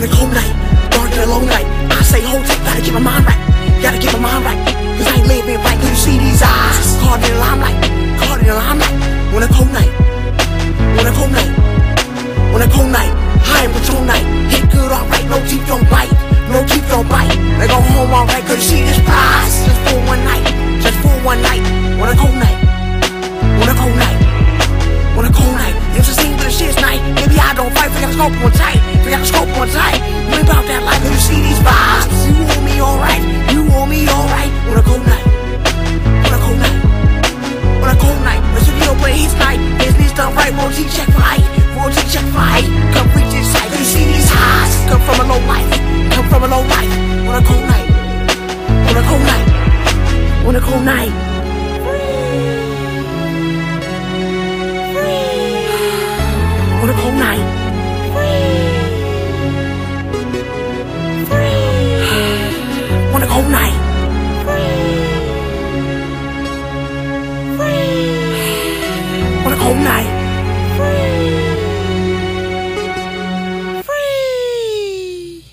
on a cold night, dark and a long night. I say, hold tight, gotta get my mind right. Gotta get my mind right. Cause I ain't living right. Can you see these eyes? Caught in the limelight, caught in the limelight. On a cold night, on a cold night, on a cold night. High in patrol night, hit good, alright. No teeth don't bite, no teeth don't bite. They go home alright, cause you see this prize. Just for one night, just for one night. On a cold night, on a cold night, on a cold night. It's a scene, but the shit's night. Maybe I don't fight, forgot the scope on tight, on a cold night. On a cold night. On a cold night. On a cold night. Frea. Frea.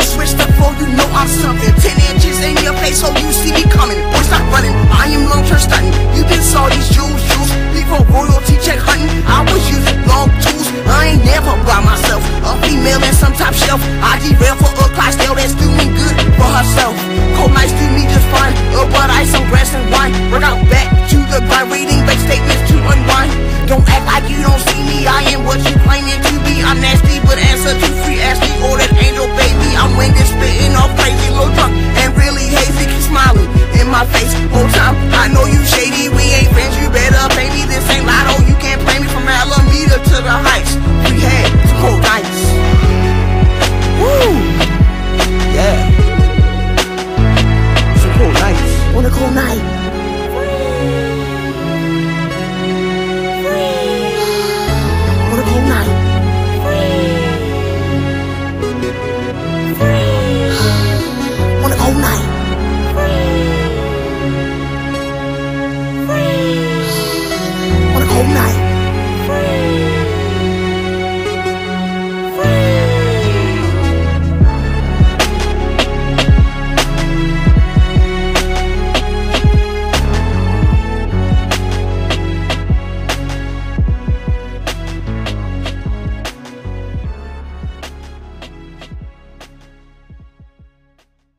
Switched up for you know I'm something. Ten in your face, so you see me coming. Boy, stop running. I am long term stunting. You been saw these jewels, jewels. Before royalty check hunting, I was using long tools. I ain't never by myself. A female and some top shelf. I derail for a Clydesdale that's doing good for herself. Cold nights do me just fine. Bud ice, some